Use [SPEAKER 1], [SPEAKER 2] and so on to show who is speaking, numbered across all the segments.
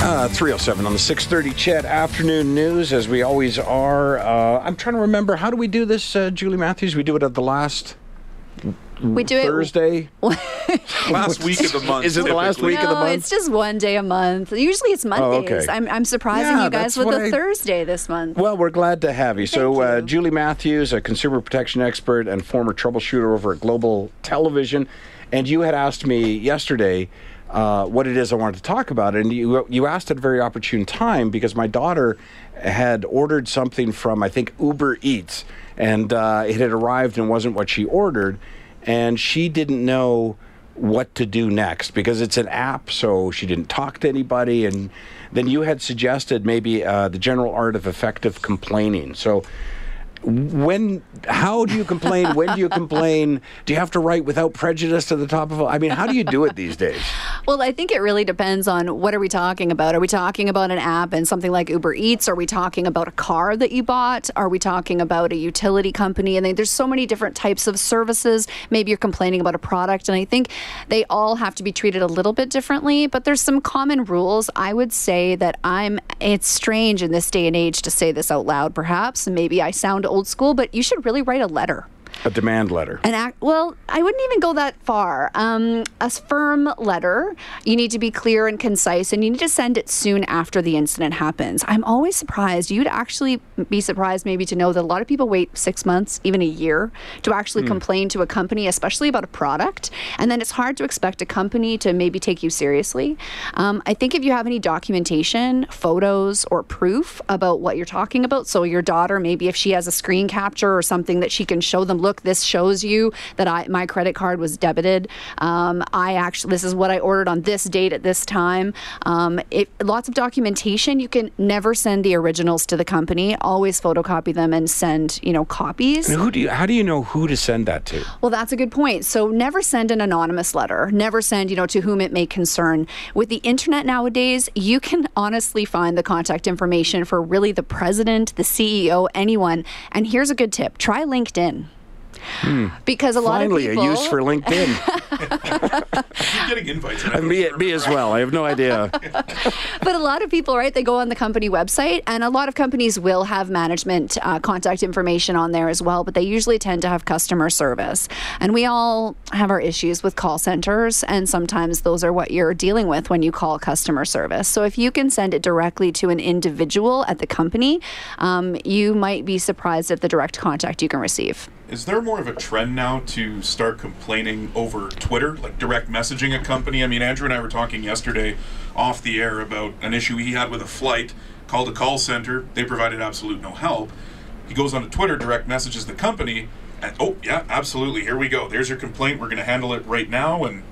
[SPEAKER 1] Uh, 307 on the 630 CHED Afternoon News, as we always are. Uh, I'm trying to remember, how do we do this, uh, Julie Matthews? We do it at the last
[SPEAKER 2] We do
[SPEAKER 1] Thursday?
[SPEAKER 3] last week of the month.
[SPEAKER 1] Is it the last
[SPEAKER 3] typically.
[SPEAKER 1] week of the
[SPEAKER 2] No,
[SPEAKER 1] month?
[SPEAKER 2] it's just one day a month. Usually it's Mondays.
[SPEAKER 1] Oh, okay.
[SPEAKER 2] I'm, I'm surprising
[SPEAKER 1] Yeah,
[SPEAKER 2] you guys with
[SPEAKER 1] what
[SPEAKER 2] a
[SPEAKER 1] I-
[SPEAKER 2] Thursday this month.
[SPEAKER 1] Well, we're glad to have you. so,
[SPEAKER 2] Thank
[SPEAKER 1] Uh,
[SPEAKER 2] you.
[SPEAKER 1] Julie Matthews, a consumer protection expert and former troubleshooter over at Global Television, and you had asked me yesterday uh, what it is I wanted to talk about, and you you asked at a very opportune time because my daughter had ordered something from I think Uber Eats, and uh, it had arrived and wasn't what she ordered, and she didn't know what to do next because it's an app, so she didn't talk to anybody. And then you had suggested maybe uh, the general art of effective complaining. So, when, how do you complain? when do you complain? Do you have to write without prejudice to the top of? I mean, how do you do it these days?
[SPEAKER 2] Well, I think it really depends on what are we talking about. Are we talking about an app and something like Uber Eats? Are we talking about a car that you bought? Are we talking about a utility company? And there's so many different types of services. Maybe you're complaining about a product, and I think they all have to be treated a little bit differently. But there's some common rules. I would say that I'm. It's strange in this day and age to say this out loud, perhaps. Maybe I sound old school, but you should really write a letter.
[SPEAKER 1] A demand letter.
[SPEAKER 2] An act, well, I wouldn't even go that far. Um, a firm letter, you need to be clear and concise, and you need to send it soon after the incident happens. I'm always surprised. You'd actually be surprised maybe to know that a lot of people wait six months, even a year, to actually complain to a company, especially about a product. And then it's hard to expect a company to maybe take you seriously. Um, I think if you have any documentation, photos, or proof about what you're talking about, so your daughter, maybe if she has a screen capture or something that she can show them, look, this shows you that I my credit card was debited. Um, I actually this is what I ordered on this date at this time. Um, it, lots of documentation. You can never send the originals to the company. Always photocopy them and send you know copies.
[SPEAKER 1] And who do you, how do you know who to send that to?
[SPEAKER 2] Well, that's a good point. So never send an anonymous letter. Never send, you know, to whom it may concern. With the internet nowadays, you can honestly find the contact information for really the president, the CEO, anyone. And here's a good tip try LinkedIn. Because a lot
[SPEAKER 1] Finally,
[SPEAKER 2] of people.
[SPEAKER 1] a use for LinkedIn.
[SPEAKER 3] Keep getting invites. and I
[SPEAKER 1] me,
[SPEAKER 3] don't
[SPEAKER 1] me as well. I have no idea.
[SPEAKER 2] But a lot of people, right, they go on the company website, and a lot of companies will have management uh, contact information on there as well, but they usually tend to have customer service. And we all have our issues with call centers, and sometimes those are what you're dealing with when you call customer service. So if you can send it directly to an individual at the company, um, you might be surprised at the direct contact you can receive.
[SPEAKER 3] Is there more of a trend now to start complaining over Twitter, like direct messaging a company? I mean, Andrew and I were talking yesterday off the air about an issue he had with a flight, called a call center. They provided absolute no help. He goes onto Twitter, direct messages the company, and oh, yeah, absolutely, here we go. There's your complaint. We're going to handle it right now, and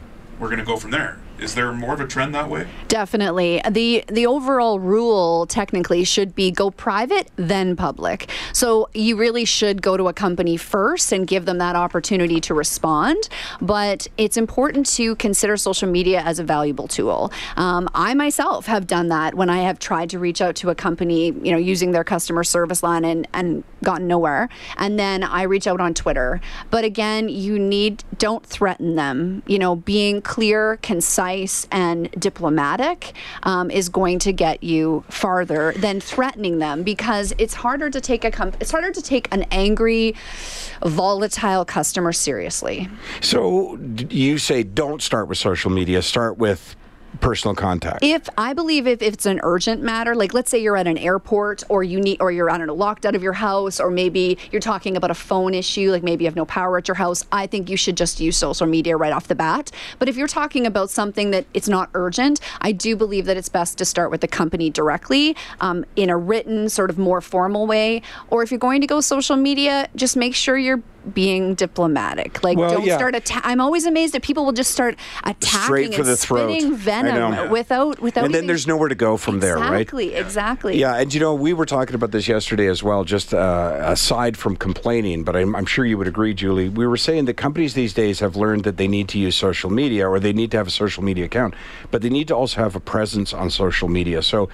[SPEAKER 3] we're going to go from there. Is there more of a trend that way?
[SPEAKER 2] Definitely. The the overall rule technically should be go private then public. So you really should go to a company first and give them that opportunity to respond, but it's important to consider social media as a valuable tool. Um, I myself have done that when I have tried to reach out to a company, you know, using their customer service line and and gotten nowhere. And then I reach out on Twitter. But again, you need don't threaten them. You know, being clear, concise and diplomatic um, is going to get you farther than threatening them because it's harder to take a comp- it's harder to take an angry, volatile customer seriously.
[SPEAKER 1] So you say don't start with social media, start with personal contact.
[SPEAKER 2] If I believe if, if it's an urgent matter, like let's say you're at an airport or you need or you're I don't know locked out of your house or maybe you're talking about a phone issue, like maybe you have no power at your house, I think you should just use social media right off the bat. But if you're talking about something that it's not urgent, I do believe that it's best to start with the company directly um, in a written sort of more formal way. Or if you're going to go social media, just make sure you're being diplomatic. Like,
[SPEAKER 1] Well,
[SPEAKER 2] don't
[SPEAKER 1] yeah.
[SPEAKER 2] start atta- I'm always amazed that people will just start attacking
[SPEAKER 1] for
[SPEAKER 2] and
[SPEAKER 1] the
[SPEAKER 2] spitting
[SPEAKER 1] I
[SPEAKER 2] venom
[SPEAKER 1] know.
[SPEAKER 2] without without.
[SPEAKER 1] and then
[SPEAKER 2] even-
[SPEAKER 1] there's nowhere to go from there, right?
[SPEAKER 2] Exactly, exactly.
[SPEAKER 1] Yeah, and you know, we were talking about this yesterday as well, just uh, aside from complaining, but I'm, I'm sure you would agree, Julie. We were saying that companies these days have learned that they need to use social media or they need to have a social media account, but they need to also have a presence on social media. So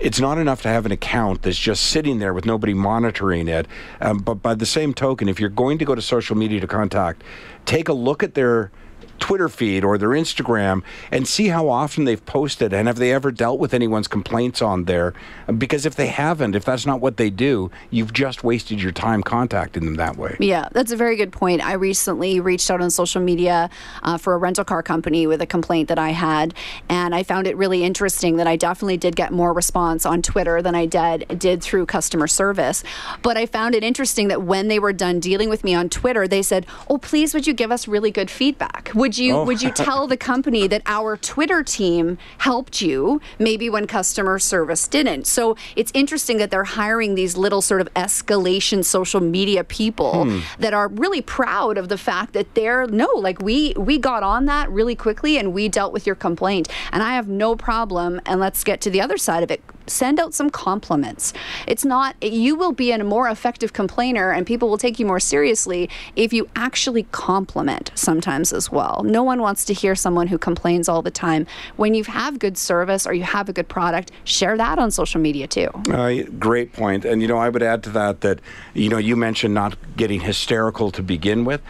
[SPEAKER 1] it's not enough to have an account that's just sitting there with nobody monitoring it. Um, but by the same token, if you're going to go to social media to contact, take a look at their Twitter feed or their Instagram and see how often they've posted and have they ever dealt with anyone's complaints on there. Because if they haven't, if that's not what they do, you've just wasted your time contacting them that way.
[SPEAKER 2] Yeah, that's a very good point. I recently reached out on social media uh, for a rental car company with a complaint that I had, and I found it really interesting that I definitely did get more response on Twitter than I did did through customer service. But I found it interesting that when they were done dealing with me on Twitter, they said, "Oh, please, would you give us really good feedback? Would you
[SPEAKER 1] Oh.
[SPEAKER 2] would you tell the company that our Twitter team helped you maybe when customer service didn't?" So it's interesting that they're hiring these little sort of escalation social media people
[SPEAKER 1] Hmm.
[SPEAKER 2] that are really proud of the fact that they're no like we we got on that really quickly and we dealt with your complaint and i have no problem and let's get to the other side of it send out some compliments it's not you will be a more effective complainer and people will take you more seriously if you actually compliment sometimes as well no one wants to hear someone who complains all the time when you have good service or you have a good product share that on social media too
[SPEAKER 1] Uh, great point. And, you know, I would add to that that, you know, you mentioned not getting hysterical to begin with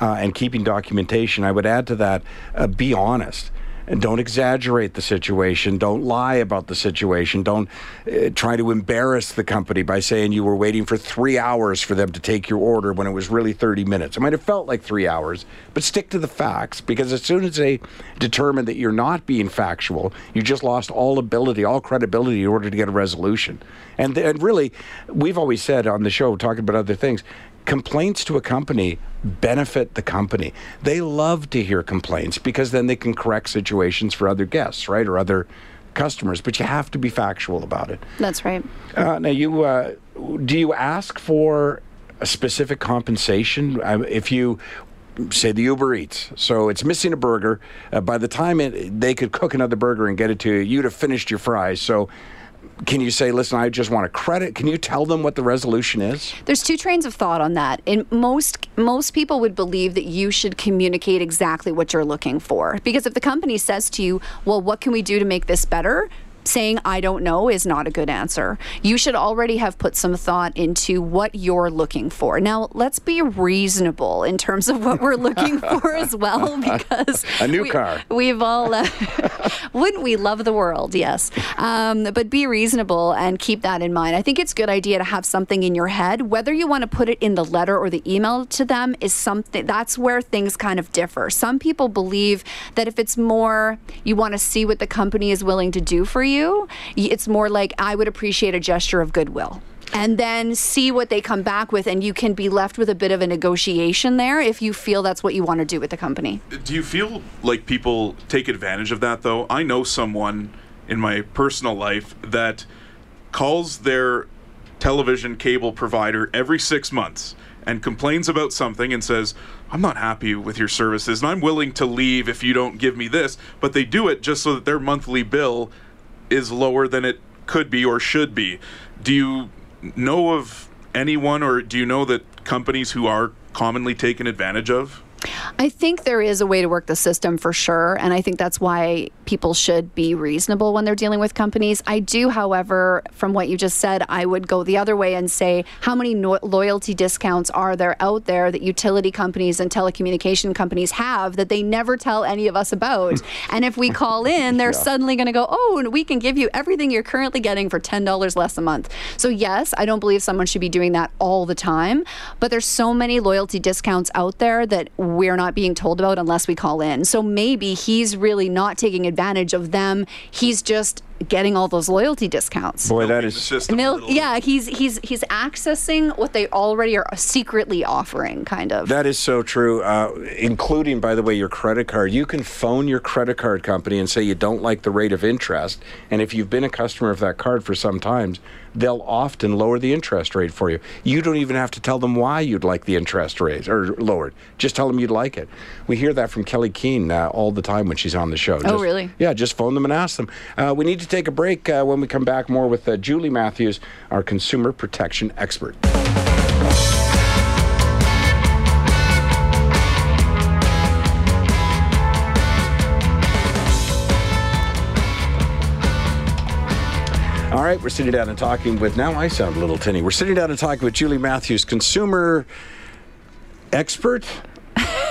[SPEAKER 1] uh, and keeping documentation. I would add to that, uh, be honest. And don't exaggerate the situation. Don't lie about the situation. Don't uh, try to embarrass the company by saying you were waiting for three hours for them to take your order when it was really 30 minutes. It might have felt like three hours, but stick to the facts because as soon as they determine that you're not being factual, you just lost all ability, all credibility in order to get a resolution. And, and really, we've always said on the show, talking about other things, complaints to a company benefit the company. They love to hear complaints because then they can correct situations for other guests, right, or other customers. But you have to be factual about it.
[SPEAKER 2] that's right
[SPEAKER 1] Uh, now, you uh, do you ask for a specific compensation uh, if you say the Uber Eats? So it's missing a burger. Uh, by the time it, they could cook another burger and get it to you, you'd have finished your fries. So. Can you say, listen, I just want a credit? Can you tell them what the resolution is?
[SPEAKER 2] There's two trains of thought on that. And most most people would believe that you should communicate exactly what you're looking for. Because if the company says to you, "Well, what can we do to make this better?" Saying I don't know is not a good answer. You should already have put some thought into what you're looking for. Now, let's be reasonable in terms of what we're looking for as well because
[SPEAKER 1] A new
[SPEAKER 2] we-
[SPEAKER 1] car.
[SPEAKER 2] We've all uh, wouldn't we love the world? Yes, um, but be reasonable and keep that in mind. I think it's a good idea to have something in your head. Whether you want to put it in the letter or the email to them is something. That's where things kind of differ. Some people believe that if it's more, you want to see what the company is willing to do for you. Y- It's more like I would appreciate a gesture of goodwill. And then see what they come back with, and you can be left with a bit of a negotiation there if you feel that's what you want to do with the company.
[SPEAKER 3] Do you feel like people take advantage of that though? I know someone in my personal life that calls their television cable provider every six months and complains about something and says, I'm not happy with your services and I'm willing to leave if you don't give me this. But they do it just so that their monthly bill is lower than it could be or should be. Do you know of anyone or do you know that companies who are commonly taken advantage of?
[SPEAKER 2] I think there is a way to work the system for sure. And I think that's why people should be reasonable when they're dealing with companies. I do, however, from what you just said, I would go the other way and say, how many no- loyalty discounts are there out there that utility companies and telecommunication companies have that they never tell any of us about? and if we call in, they're suddenly going to go, oh, and we can give you everything you're currently getting for $10 less a month. So, yes, I don't believe someone should be doing that all the time, but there's so many loyalty discounts out there that we're not being told about unless we call in. So maybe he's really not taking advantage of them. He's just getting all those loyalty discounts.
[SPEAKER 1] Boy, that is
[SPEAKER 3] The
[SPEAKER 1] is
[SPEAKER 3] system
[SPEAKER 2] Mil- yeah, he's he's he's accessing what they already are secretly offering, kind of.
[SPEAKER 1] That is so true, uh, including, by the way, your credit card. You can phone your credit card company and say you don't like the rate of interest. And if you've been a customer of that card for some time, they'll often lower the interest rate for you. You don't even have to tell them why you'd like the interest raised or lowered. Just tell them you'd like it. We hear that from Kelley Keehn uh, all the time when she's on the show.
[SPEAKER 2] Oh, really?
[SPEAKER 1] Yeah, just phone them and ask them. Uh, we need to take a break. Uh, when we come back, more with uh, Julie Matthews, our consumer protection expert. All right, we're sitting down and talking with, now I sound a little tinny. We're sitting down and talking with Julie Matthews, consumer expert.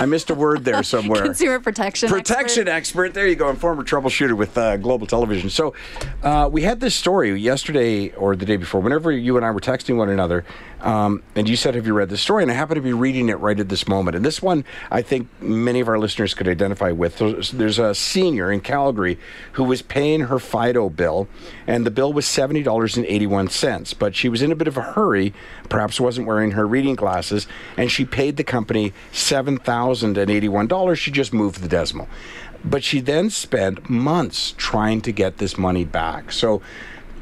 [SPEAKER 1] I missed a word there somewhere.
[SPEAKER 2] Consumer protection.
[SPEAKER 1] Protection
[SPEAKER 2] expert.
[SPEAKER 1] expert. There you go. And former troubleshooter with uh, Global Television. So uh, we had this story yesterday or the day before, whenever you and I were texting one another, um, and you said, Have you read this story? And I happen to be reading it right at this moment. And this one, I think many of our listeners could identify with. There's, there's a senior in Calgary who was paying her Fido bill, and the bill was $70.81. But she was in a bit of a hurry, perhaps wasn't wearing her reading glasses, and she paid the company $7,081. She just moved the decimal. But she then spent months trying to get this money back. So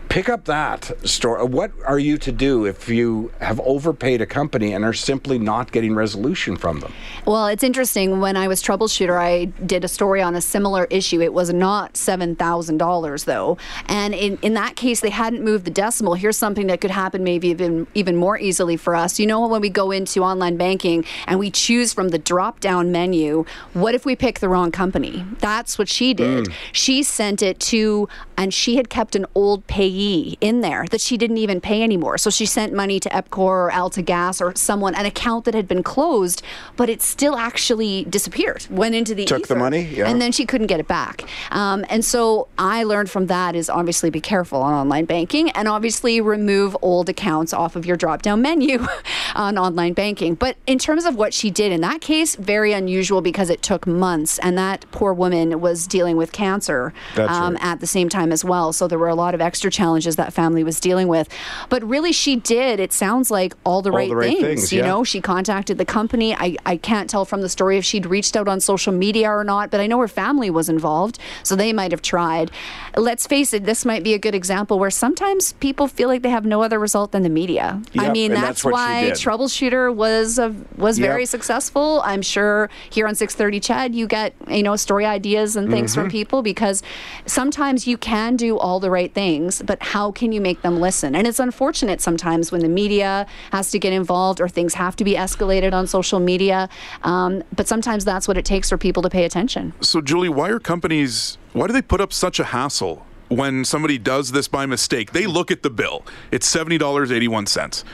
[SPEAKER 1] pick up that story. What are you to do if you have overpaid a company and are simply not getting resolution from them?
[SPEAKER 2] Well, it's interesting. When I was troubleshooter, I did a story on a similar issue. It was not seven thousand dollars though, and in, in that case, they hadn't moved the decimal. Here's something that could happen maybe even even more easily for us. You know, when we go into online banking and we choose from the drop down menu, what if we pick the wrong company? That's what she did. Hmm. She sent it to, and she had kept an old payee in there that she didn't even pay anymore. So she sent money to Epcor or AltaGas or someone, an account that had been closed, but it still actually disappeared, went into the
[SPEAKER 1] Took the money? Yeah.
[SPEAKER 2] and then she couldn't get it back. Um, and so I learned from that is obviously be careful on online banking and obviously remove old accounts off of your drop down menu on online banking. But in terms of what she did in that case, very unusual because it took months, and that poor woman was dealing with cancer um,
[SPEAKER 1] right.
[SPEAKER 2] at the same time as well. So there were a lot of extra challenges that family was dealing with. But really, she did, it sounds like, all the, right,
[SPEAKER 1] the right
[SPEAKER 2] things.
[SPEAKER 1] things,
[SPEAKER 2] you
[SPEAKER 1] yeah.
[SPEAKER 2] know, she contacted the company. I, I can't tell from the story if she'd reached out on social media or not, but I know her family was involved, so they might have tried. Let's face it, this might be a good example where sometimes people feel like they have no other result than the media. I mean, that's,
[SPEAKER 1] that's
[SPEAKER 2] why. Troubleshooter was a, was
[SPEAKER 1] Yep.
[SPEAKER 2] very successful. I'm sure here on 630 CHED, you get you know story ideas and things
[SPEAKER 1] Mm-hmm.
[SPEAKER 2] from people because sometimes you can do all the right things, but how can you make them listen? And it's unfortunate sometimes when the media has to get involved or things have to be escalated on social media. Um, but sometimes that's what it takes for people to pay attention.
[SPEAKER 3] So, Julie, why are companies, why do they put up such a hassle when somebody does this by mistake? They look at the bill, it's $70.81.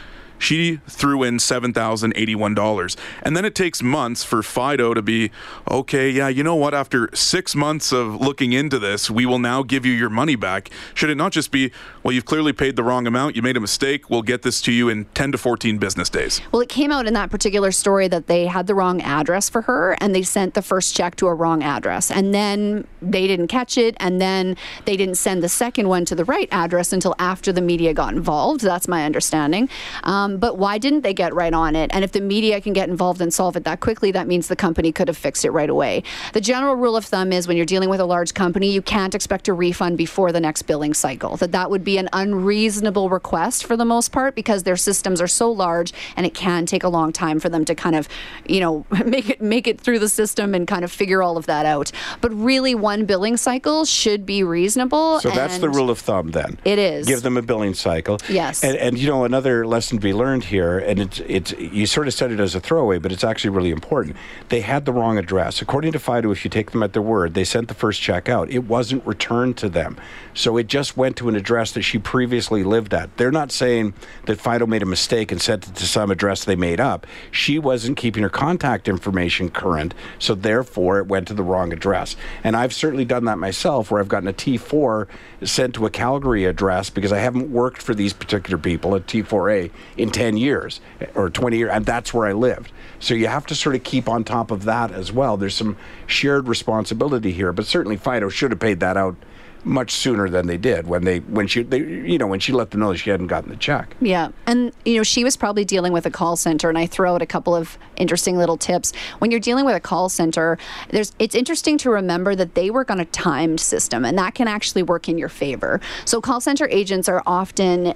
[SPEAKER 3] She threw in $7,081. And then it takes months for Fido to be, okay, yeah, you know what? After six months of looking into this, we will now give you your money back. Should it not just be, well, you've clearly paid the wrong amount, you made a mistake, we'll get this to you in 10 to 14 business days?
[SPEAKER 2] Well, it came out in that particular story that they had the wrong address for her and they sent the first check to a wrong address. And then they didn't catch it. And then they didn't send the second one to the right address until after the media got involved. That's my understanding. Um, but why didn't they get right on it? And if the media can get involved and solve it that quickly, that means the company could have fixed it right away. The general rule of thumb is when you're dealing with a large company, you can't expect a refund before the next billing cycle. That that would be an unreasonable request for the most part because their systems are so large and it can take a long time for them to kind of, you know, make it make it through the system and kind of figure all of that out. But really, one billing cycle should be reasonable.
[SPEAKER 1] So that's the rule of thumb then.
[SPEAKER 2] It is.
[SPEAKER 1] Give them a billing cycle.
[SPEAKER 2] Yes.
[SPEAKER 1] And, and you know, another lesson to be learned here, and it's, it's, you sort of said it as a throwaway, but it's actually really important. They had the wrong address. According to Fido, if you take them at their word, they sent the first check out. It wasn't returned to them. So it just went to an address that she previously lived at. They're not saying that Fido made a mistake and sent it to some address they made up. She wasn't keeping her contact information current, so therefore it went to the wrong address. And I've certainly done that myself where I've gotten a T4 sent to a Calgary address because I haven't worked for these particular people at T4A in 10 years or 20 years, and that's where I lived. So you have to sort of keep on top of that as well. There's some shared responsibility here, but certainly Fido should have paid that out much sooner than they did when they when she they, you know when she let them know she hadn't gotten the check.
[SPEAKER 2] Yeah. And, you know, she was probably dealing with a call center. And I throw out a couple of interesting little tips. When you're dealing with a call center, there's it's interesting to remember that they work on a timed system, and that can actually work in your favor. So call center agents are often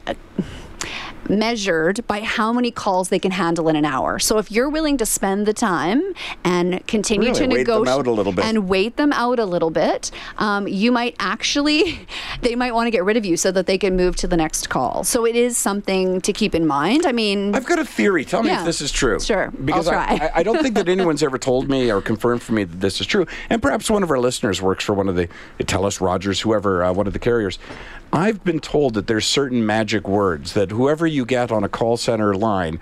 [SPEAKER 2] measured by how many calls they can handle in an hour. So if you're willing to spend the time and continue
[SPEAKER 1] Really?
[SPEAKER 2] to negotiate
[SPEAKER 1] out a little bit.
[SPEAKER 2] and wait them out a little bit, um, you might actually they might want to get rid of you so that they can move to the next call. So it is something to keep in mind. I mean,
[SPEAKER 1] I've got a theory. Tell me
[SPEAKER 2] Yeah.
[SPEAKER 1] if this is true.
[SPEAKER 2] Sure,
[SPEAKER 1] Because. I, I don't think that anyone's ever told me or confirmed for me that this is true. And perhaps one of our listeners works for one of the Telus, Rogers, whoever, uh, one of the carriers. I've been told that there's certain magic words that whoever you get on a call center line,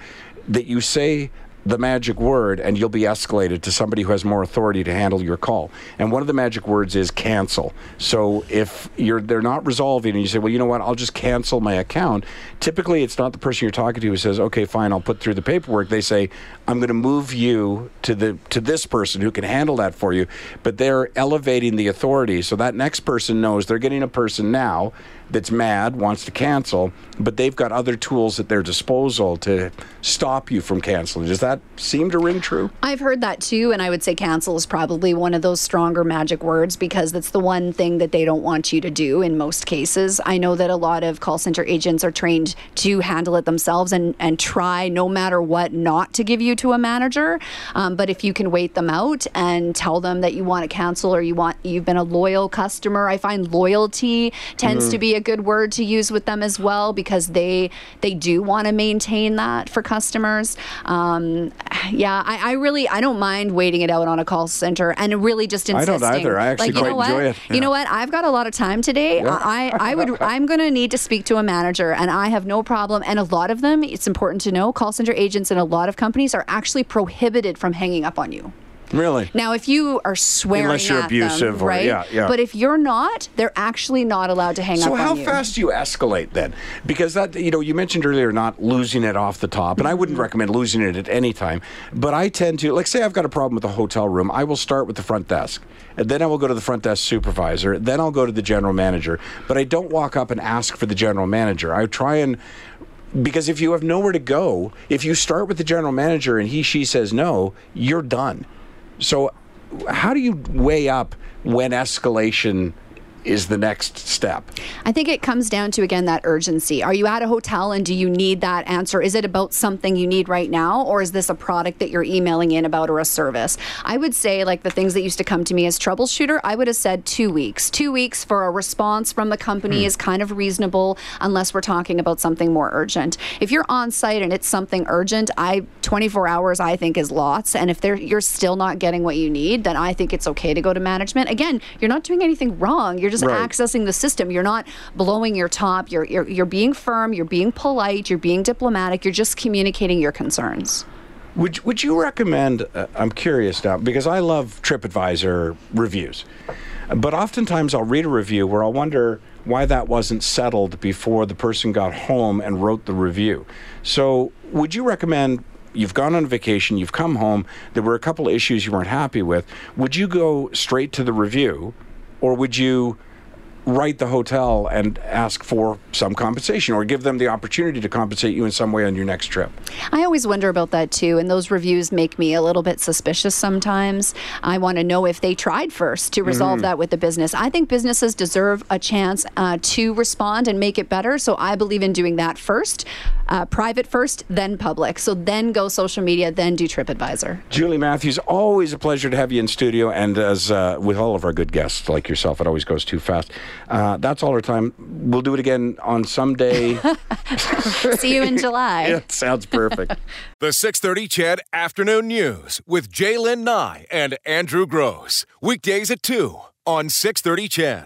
[SPEAKER 1] that you say the magic word and you'll be escalated to somebody who has more authority to handle your call. And one of the magic words is cancel. So if you're they're not resolving and you say, "Well, you know what? I'll just cancel my account." Typically, it's not the person you're talking to who says, "Okay, fine, I'll put through the paperwork." They say, "I'm going to move you to the to this person who can handle that for you." But they're elevating the authority so that next person knows they're getting a person now that's mad, wants to cancel, but they've got other tools at their disposal to stop you from canceling. Does that seem to ring true?
[SPEAKER 2] I've heard that too, and I would say cancel is probably one of those stronger magic words because that's the one thing that they don't want you to do in most cases. I know that a lot of call center agents are trained to handle it themselves and, and try no matter what not to give you to a manager. Um, but if you can wait them out and tell them that you want to cancel or you want you've been a loyal customer, I find loyalty tends to be a good word to use with them as well because they they do want to maintain that for customers. Um, yeah, I, I really I don't mind waiting it out on a call center and really just insisting.
[SPEAKER 1] I don't either. I actually
[SPEAKER 2] like, you
[SPEAKER 1] quite
[SPEAKER 2] know what?
[SPEAKER 1] enjoy it.
[SPEAKER 2] You know what? I've got a lot of time today. I I would I'm going to need to speak to a manager, and I have no problem. And a lot of them, it's important to know, call center agents in a lot of companies are actually prohibited from hanging up on you.
[SPEAKER 1] Really?
[SPEAKER 2] Now, if you are swearing
[SPEAKER 1] Unless you're
[SPEAKER 2] at
[SPEAKER 1] abusive
[SPEAKER 2] them,
[SPEAKER 1] or-
[SPEAKER 2] right?
[SPEAKER 1] yeah, yeah.
[SPEAKER 2] But if you're not, they're actually not allowed to hang
[SPEAKER 1] So
[SPEAKER 2] up
[SPEAKER 1] how
[SPEAKER 2] on you.
[SPEAKER 1] fast do you escalate then? Because that you know you mentioned earlier not losing it off the top, and I wouldn't mm-hmm. recommend losing it at any time. But I tend to like say I've got a problem with a hotel room, I will start with the front desk, and then I will go to the front desk supervisor, then I'll go to the general manager. But I don't walk up and ask for the general manager. I try and because if you have nowhere to go, if you start with the general manager and he she says no, you're done. So how do you weigh up when escalation is the next step?
[SPEAKER 2] I think it comes down to again that urgency. Are you at a hotel and do you need that answer? Is it about something you need right now or is this a product that you're emailing in about or a service? I would say like the things that used to come to me as troubleshooter, I would have said 2 weeks. 2 weeks for a response from the company hmm. is kind of reasonable unless we're talking about something more urgent. If you're on site and it's something urgent, I 24 hours I think is lots and if you're still not getting what you need, then I think it's okay to go to management. Again, you're not doing anything wrong. You're just
[SPEAKER 1] Right.
[SPEAKER 2] accessing the system. You're not blowing your top. You're, you're you're being firm. You're being polite. You're being diplomatic. You're just communicating your concerns.
[SPEAKER 1] Would would you recommend? Uh, I'm curious now because I love TripAdvisor reviews, but oftentimes I'll read a review where I'll wonder why that wasn't settled before the person got home and wrote the review. So, would you recommend? You've gone on vacation, you've come home, there were a couple of issues you weren't happy with. Would you go straight to the review or would you write the hotel and ask for some compensation or give them the opportunity to compensate you in some way on your next trip?
[SPEAKER 2] I always wonder about that too, and those reviews make me a little bit suspicious sometimes. I want to know if they tried first to resolve that with the business. I think businesses deserve a chance uh, to respond and make it better, so I believe in doing that first, uh, private first, then public. So then go social media, then do TripAdvisor.
[SPEAKER 1] Julie Matthews, always a pleasure to have you in studio. And as uh, with all of our good guests like yourself, it always goes too fast. Uh, that's all our time. We'll do it again on some day.
[SPEAKER 2] See you in July.
[SPEAKER 1] it sounds perfect.
[SPEAKER 4] The 630 CHED Afternoon News with Jaylynn Nye and Andrew Grose. Weekdays at 2 on 630 CHED.